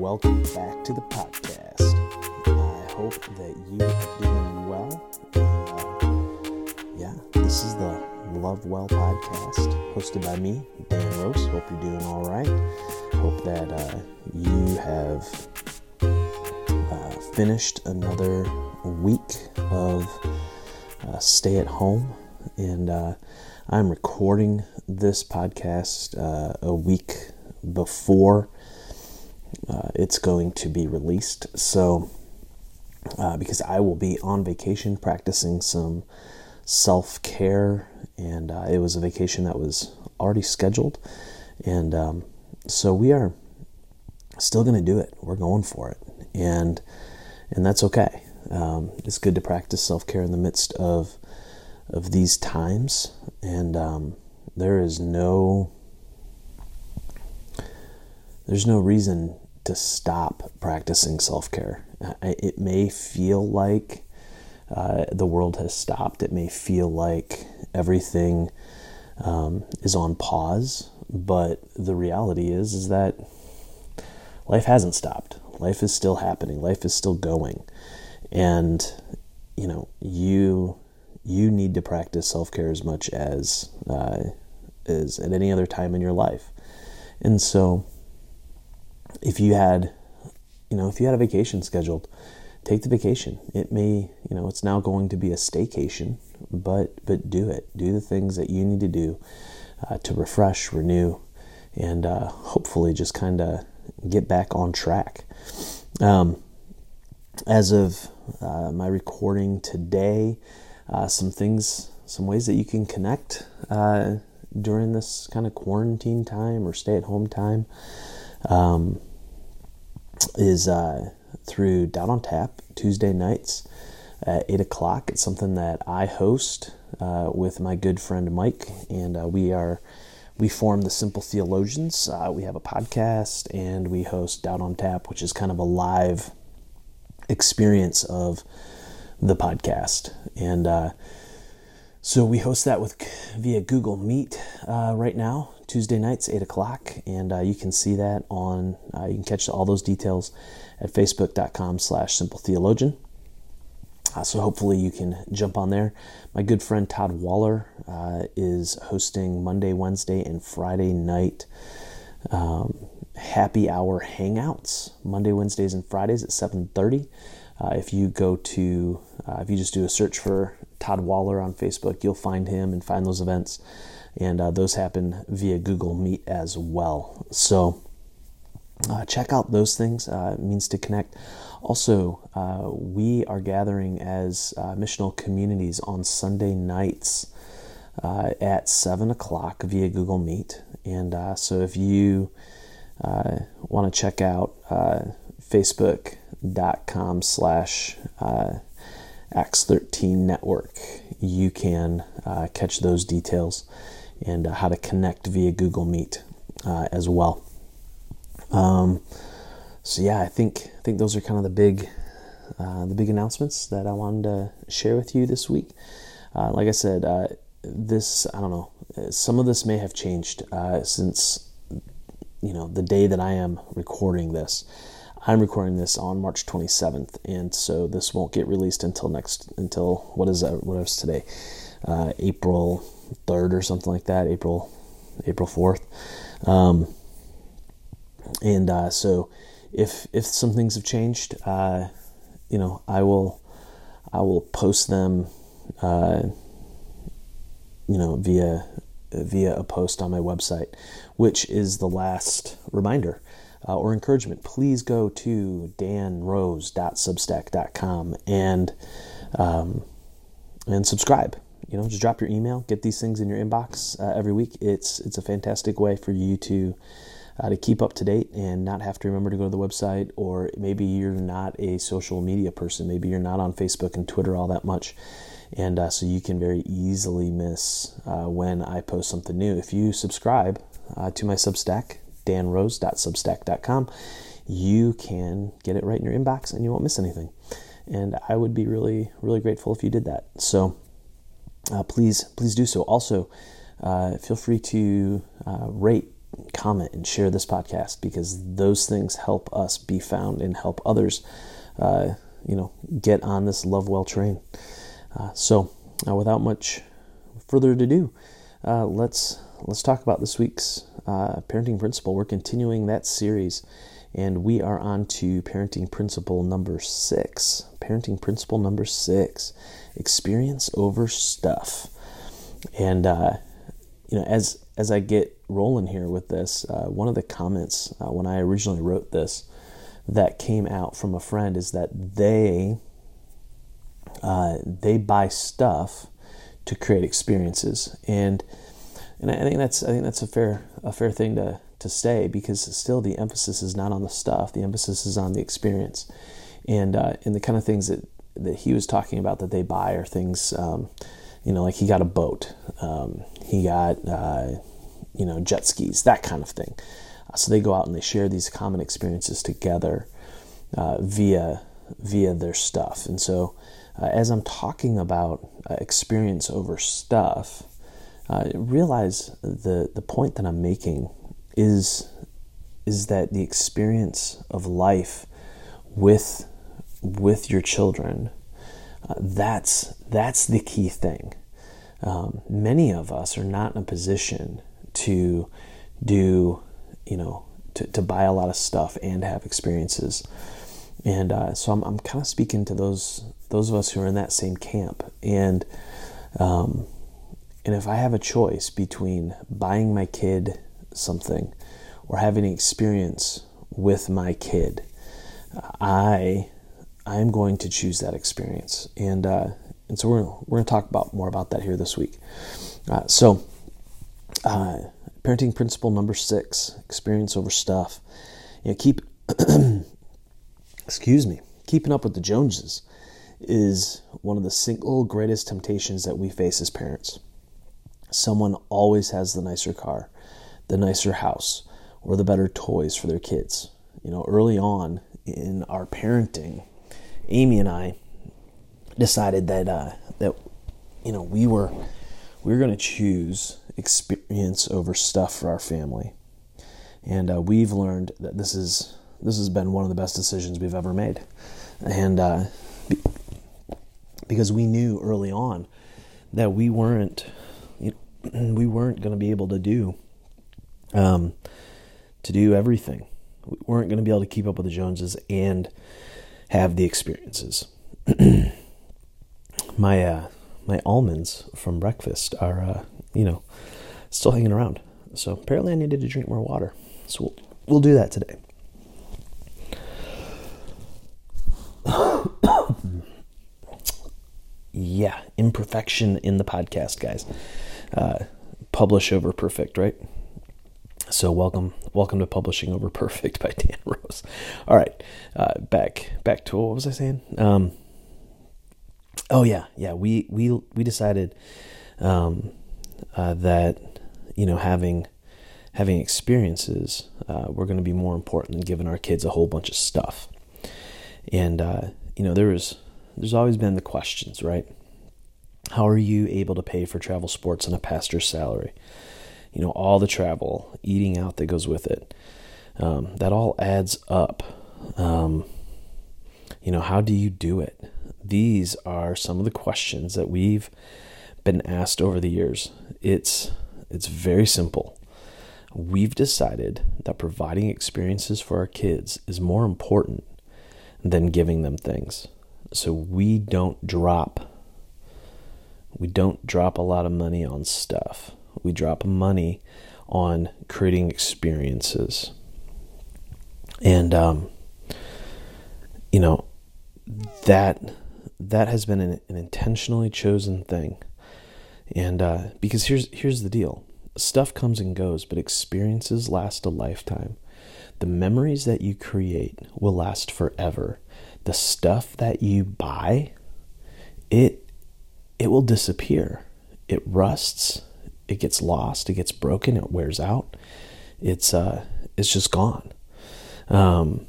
welcome back to the podcast. I hope that you are doing well. Uh, yeah, this is the Love Well podcast, hosted by me, Dan Rose. Hope you're doing all right. Hope that uh, you have uh, finished another week of uh, stay at home, and uh, I'm recording this podcast uh, a week before uh, it's going to be released. So, uh, because I will be on vacation practicing some self care, and uh, it was a vacation that was already scheduled, and um, so we are still going to do it. We're going for it, and and that's okay. Um, it's good to practice self care in the midst of of these times, and um, there is no there's no reason to stop practicing self care. It may feel like uh, the world has stopped. It may feel like everything um, is on pause, but the reality is is that life hasn't stopped. Life is still happening. Life is still going, and you know you you need to practice self care as much as uh, as at any other time in your life, and so if you had, you know, if you had a vacation scheduled, take the vacation. It may, you know, it's now going to be a staycation, but but do it. Do the things that you need to do uh, to refresh, renew, and uh, hopefully just kind of get back on track. Um, as of uh, my recording today, uh, some things, some ways that you can connect uh, during this kind of quarantine time or stay at home time um, is uh, through Down on Tap Tuesday nights at 8 o'clock. It's something that I host uh, with my good friend Mike, and uh, we are. We form the Simple Theologians. Uh, we have a podcast and we host Down on Tap, which is kind of a live experience of the podcast. And uh, so we host that with via Google Meet uh, right now, Tuesday nights, 8 o'clock. And uh, you can see that on, uh, you can catch all those details at facebook.com slash simple theologian. Uh, so hopefully you can jump on there. My good friend Todd Waller uh, is hosting Monday, Wednesday, and Friday night um, happy hour hangouts. Monday, Wednesdays, and Fridays at 7.30. Uh, if you go to, uh, if you just do a search for Todd Waller on Facebook, you'll find him and find those events. And uh, those happen via Google Meet as well. So uh, check out those things. Uh, means to connect. Also, uh, we are gathering as missional communities on Sunday nights at 7 o'clock via Google Meet. And so if you want to check out Facebook, dot com slash uh, Acts 13 network. You can uh, catch those details and uh, how to connect via Google Meet uh, as well. Um, so yeah, I think I think those are kind of the big uh, the big announcements that I wanted to share with you this week. Uh, like I said, this I don't know. Some of this may have changed since you know the day that I am recording this. I'm recording this on March 27th, and so this won't get released until next until what is that? What is today? Uh, April 3rd or something like that. April April 4th. Um, and uh, so, if if some things have changed, uh, you know, I will I will post them, uh, you know, via via a post on my website, which is the last reminder uh, or encouragement, please go to danrose.substack.com and um, and subscribe. You know, just drop your email, get these things in your inbox uh, every week. It's it's a fantastic way for you to uh, to keep up to date and not have to remember to go to the website. Or maybe you're not a social media person. Maybe you're not on Facebook and Twitter all that much. And uh, so you can very easily miss uh, when I post something new. If you subscribe uh, to my Substack, danrose.substack.com, you can get it right in your inbox and you won't miss anything. And I would be really, really grateful if you did that. So uh, please, please do so. Also, uh, feel free to uh, rate comment, and share this podcast because those things help us be found and help others, uh, you know, get on this love well train. Uh, so, uh, without much further ado, uh, let's let's talk about this week's uh, parenting principle. We're continuing that series, and we are on to parenting principle number six. Parenting principle number six: experience over stuff. And uh, you know, as as I get rolling here with this, uh, one of the comments uh, when I originally wrote this that came out from a friend is that they uh, they buy stuff to create experiences, and and I think that's I think that's a fair a fair thing to to say because still the emphasis is not on the stuff, the emphasis is on the experience, and uh, and the kind of things that that he was talking about that they buy are things. Um, you know, like he got a boat, um, he got uh, you know jet skis, that kind of thing. Uh, so they go out and they share these common experiences together uh, via via their stuff. And so, uh, as I'm talking about uh, experience over stuff, uh, realize the the point that I'm making is is that the experience of life with with your children uh, that's that's the key thing. Um, many of us are not in a position to do, you know, to, to buy a lot of stuff and have experiences. And uh, so I'm, I'm kind of speaking to those those of us who are in that same camp. And um, and if I have a choice between buying my kid something or having an experience with my kid, I I'm going to choose that experience. And uh, and so we're we're going to talk about more about that here this week. Uh, so, uh, parenting principle number six: experience over stuff. You know, keep excuse me, keeping up with the Joneses is one of the single greatest temptations that we face as parents. Someone always has the nicer car, the nicer house, or the better toys for their kids. You know, early on in our parenting, Amy and I decided that uh, that you know we were we were going to choose experience over stuff for our family, and uh, we've learned that this is this has been one of the best decisions we've ever made, and uh, because we knew early on that we weren't we weren't going to be able to do um, to do everything. We weren't going to be able to keep up with the Joneses and have the experiences. my uh, my almonds from breakfast are uh, you know still hanging around. So apparently I needed to drink more water. So we'll, we'll do that today. yeah, imperfection in the podcast, guys. Uh, publish over perfect, right? So welcome, welcome to Publishing Over Perfect by Dan Rose. All right, uh, back back to what was I saying? Um, oh yeah, yeah. We we we decided um, uh, that you know having having experiences uh, were going to be more important than giving our kids a whole bunch of stuff. And uh, you know there was there's always been the questions, right? How are you able to pay for travel sports on a pastor's salary? you know, all the travel, eating out that goes with it. Um, that all adds up. Um, you know, how do you do it? These are some of the questions that we've been asked over the years. It's it's very simple. We've decided that providing experiences for our kids is more important than giving them things. So we don't drop we don't drop a lot of money on stuff we drop money on creating experiences. And um, you know that that has been an, an intentionally chosen thing. And uh, because here's here's the deal: stuff comes and goes, but experiences last a lifetime. The memories that you create will last forever. The stuff that you buy, it it will disappear. It rusts it gets lost, it gets broken, it wears out. It's uh, it's just gone. Um,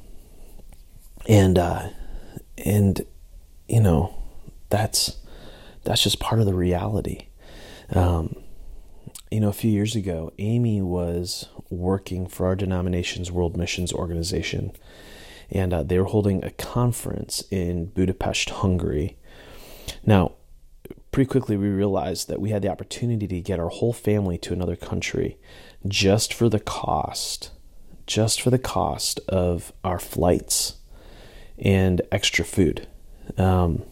and uh, and you know that's that's just part of the reality. Um, you know, a few years ago, Amy was working for our denomination's World Missions Organization, and uh, they were holding a conference in Budapest, Hungary. Now, pretty quickly, we realized that we had the opportunity to get our whole family to another country just for the cost, just for the cost of our flights and extra food, um,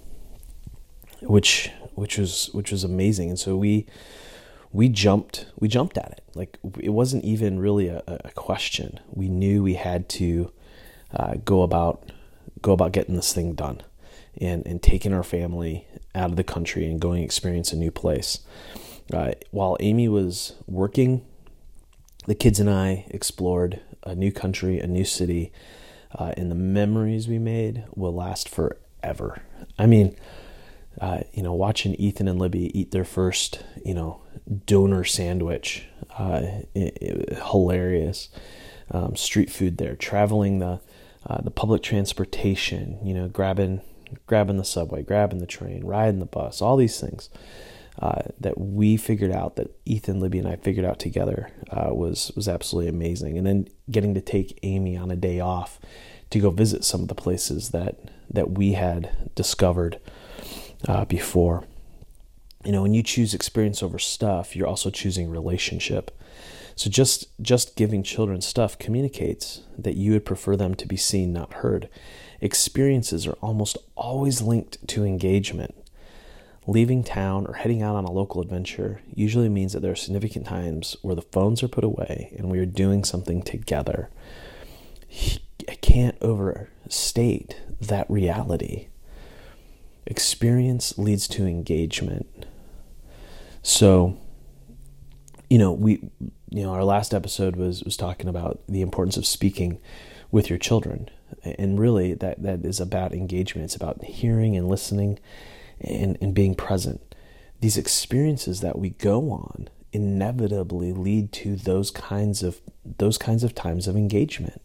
which which was which was amazing. And so we we jumped we jumped at it like it wasn't even really a, a question we knew we had to uh, go about go about getting this thing done and and taking our family out of the country and going experience a new place uh, while amy was working the kids and i explored a new country a new city uh, and the memories we made will last forever i mean uh, you know, watching Ethan and Libby eat their first, you know, doner sandwich, uh, it, it, hilarious. Um, street food there, traveling the uh, the public transportation, you know, grabbing grabbing the subway, grabbing the train, riding the bus, all these things uh, that we figured out that Ethan, Libby, and I figured out together uh, was was absolutely amazing. And then getting to take Amy on a day off to go visit some of the places that that we had discovered uh, before. You know, when you choose experience over stuff, you're also choosing relationship. So just just giving children stuff communicates that you would prefer them to be seen, not heard. Experiences are almost always linked to engagement. Leaving town or heading out on a local adventure usually means that there are significant times where the phones are put away and we are doing something together. I can't overstate that reality experience leads to engagement. So, you know, we, you know, our last episode was was talking about the importance of speaking with your children, and really that that is about engagement. It's about hearing and listening, and and being present. These experiences that we go on inevitably lead to those kinds of those kinds of times of engagement,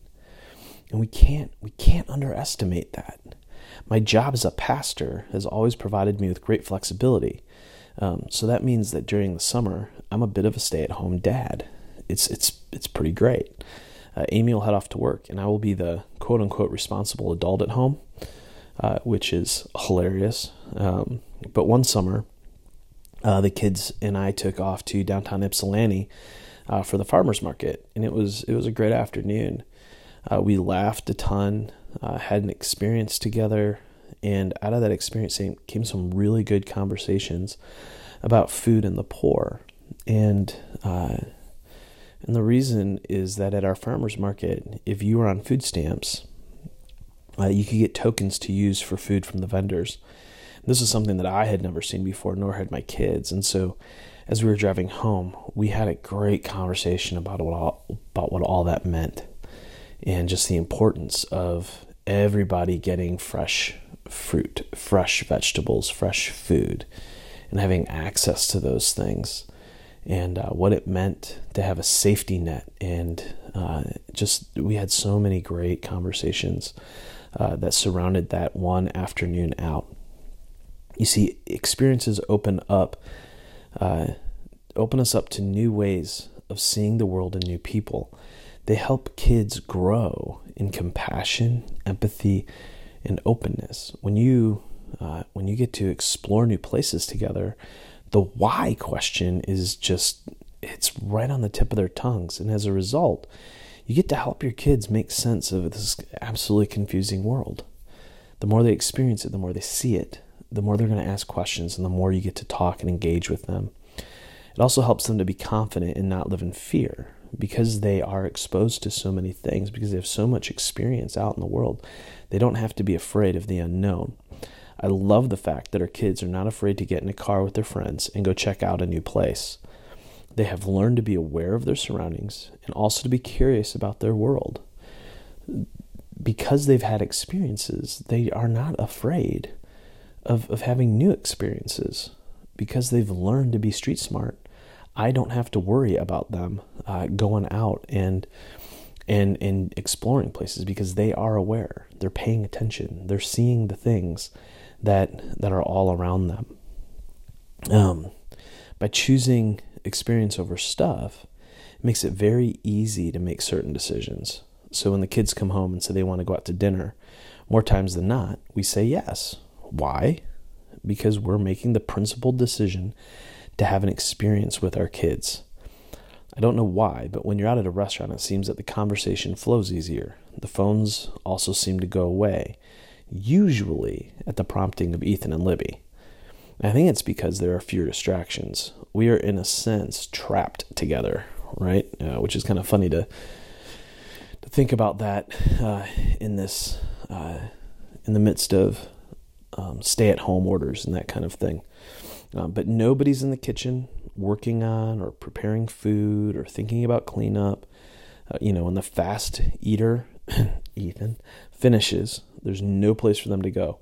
and we can't we can't underestimate that. My job as a pastor has always provided me with great flexibility. Um, so that means that during the summer, I'm a bit of a stay-at-home dad. It's it's it's pretty great. Uh, Amy will head off to work, and I will be the quote-unquote responsible adult at home, uh, which is hilarious. Um, but one summer, uh, the kids and I took off to downtown Ypsilanti uh, for the farmers market, and it was it was a great afternoon. Uh, we laughed a ton uh, had an experience together, and out of that experience came some really good conversations about food and the poor. And and the reason is that at our farmers market, if you were on food stamps, uh, you could get tokens to use for food from the vendors. This is something that I had never seen before, nor had my kids. And so, as we were driving home, we had a great conversation about what all, about what all that meant and just the importance of everybody getting fresh fruit, fresh vegetables, fresh food, and having access to those things, and uh, what it meant to have a safety net. And uh, just we had so many great conversations uh, that surrounded that one afternoon out. You see, experiences open up, uh, open us up to new ways of seeing the world and new people. They help kids grow in compassion, empathy, and openness. When you uh, when you get to explore new places together, the why question is just it's right on the tip of their tongues, and as a result, you get to help your kids make sense of this absolutely confusing world. The more they experience it, the more they see it, the more they're going to ask questions, and the more you get to talk and engage with them. It also helps them to be confident and not live in fear because they are exposed to so many things, because they have so much experience out in the world, they don't have to be afraid of the unknown. I love the fact that our kids are not afraid to get in a car with their friends and go check out a new place. They have learned to be aware of their surroundings and also to be curious about their world. Because they've had experiences, they are not afraid of, of having new experiences because they've learned to be street smart I don't have to worry about them uh, going out and and and exploring places because they are aware. They're paying attention. They're seeing the things that that are all around them. Um, by choosing experience over stuff, it makes it very easy to make certain decisions. So when the kids come home and say they want to go out to dinner, more times than not, we say yes. Why? Because we're making the principled decision to have an experience with our kids. I don't know why, but when you're out at a restaurant, it seems that the conversation flows easier. The phones also seem to go away, usually at the prompting of Ethan and Libby. I think it's because there are fewer distractions. We are, in a sense, trapped together, right? Uh, which is kind of funny to to think about that uh, in this uh, in the midst of um, stay-at-home orders and that kind of thing. Uh, but nobody's in the kitchen working on or preparing food or thinking about cleanup. Uh, you know, when the fast eater, Ethan, finishes, there's no place for them to go.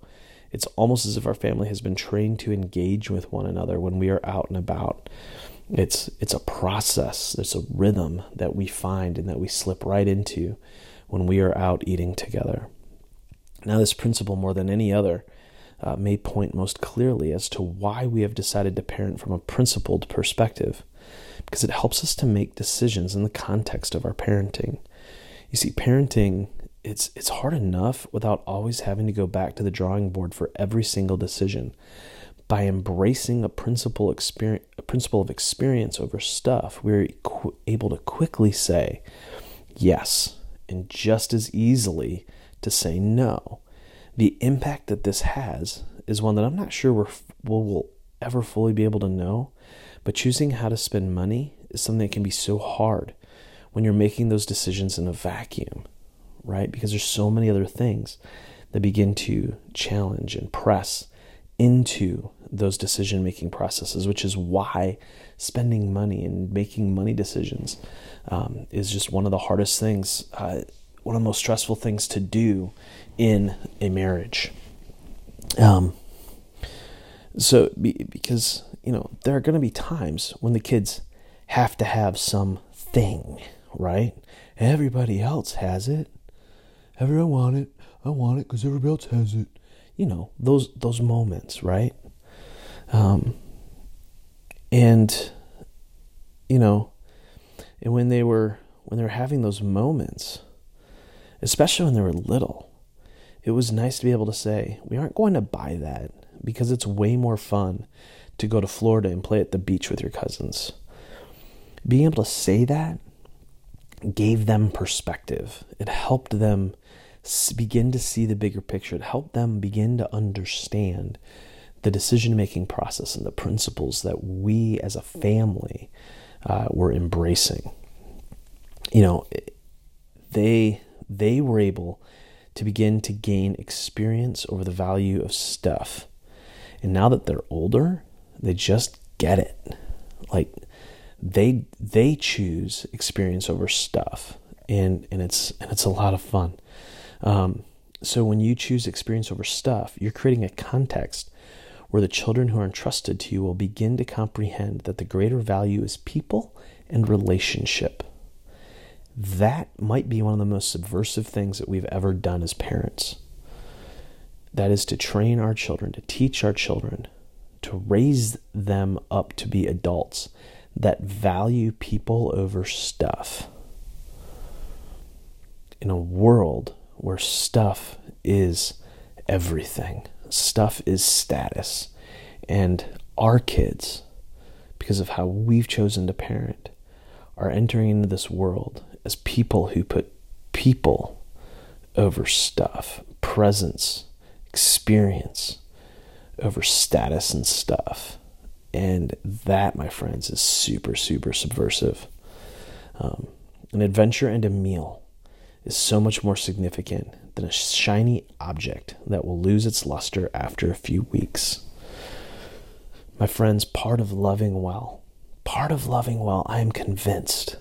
It's almost as if our family has been trained to engage with one another when we are out and about. It's it's a process, it's a rhythm that we find and that we slip right into when we are out eating together. Now, this principle, more than any other, uh, may point most clearly as to why we have decided to parent from a principled perspective, because it helps us to make decisions in the context of our parenting. You see, parenting it's it's hard enough without always having to go back to the drawing board for every single decision. By embracing a principle experience, a principle of experience over stuff, we're qu- able to quickly say yes, and just as easily to say no. The impact that this has is one that I'm not sure we're, we'll, we'll ever fully be able to know, but choosing how to spend money is something that can be so hard when you're making those decisions in a vacuum right? Because there's so many other things that begin to challenge and press into those decision making processes, which is why spending money and making money decisions um, is just one of the hardest things, uh, one of the most stressful things to do in a marriage. Um, so, be, because, you know, there are going to be times when the kids have to have something, right? Everybody else has it. Everyone want it. I want it because everybody else has it. You know those those moments, right? Um, and you know, and when they were when they were having those moments, especially when they were little, it was nice to be able to say, "We aren't going to buy that because it's way more fun to go to Florida and play at the beach with your cousins." Being able to say that gave them perspective. It helped them begin to see the bigger picture. It helped them begin to understand the decision making process and the principles that we as a family uh, were embracing. You know, they they were able to begin to gain experience over the value of stuff. And now that they're older, they just get it. Like they they choose experience over stuff. And and it's and it's a lot of fun. Um, so when you choose experience over stuff, you're creating a context where the children who are entrusted to you will begin to comprehend that the greater value is people and relationship. That might be one of the most subversive things that we've ever done as parents. That is to train our children, to teach our children, to raise them up to be adults that value people over stuff. In a world where stuff is everything, stuff is status. And our kids, because of how we've chosen to parent, are entering into this world as people who put people over stuff, presence, experience over status and stuff. And that, my friends, is super, super subversive. Um, an adventure and a meal is so much more significant than a shiny object that will lose its luster after a few weeks. My friends, part of loving well, part of loving well, I am convinced,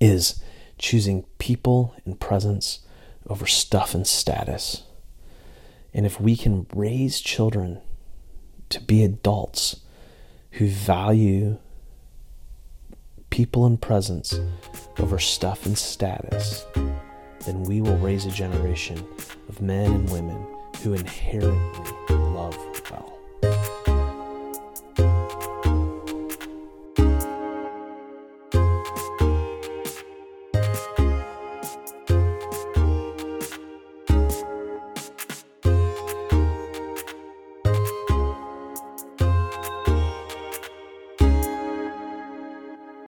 is choosing people and presence over stuff and status. And if we can raise children to be adults who value people and presence over stuff and status, then we will raise a generation of men and women who inherently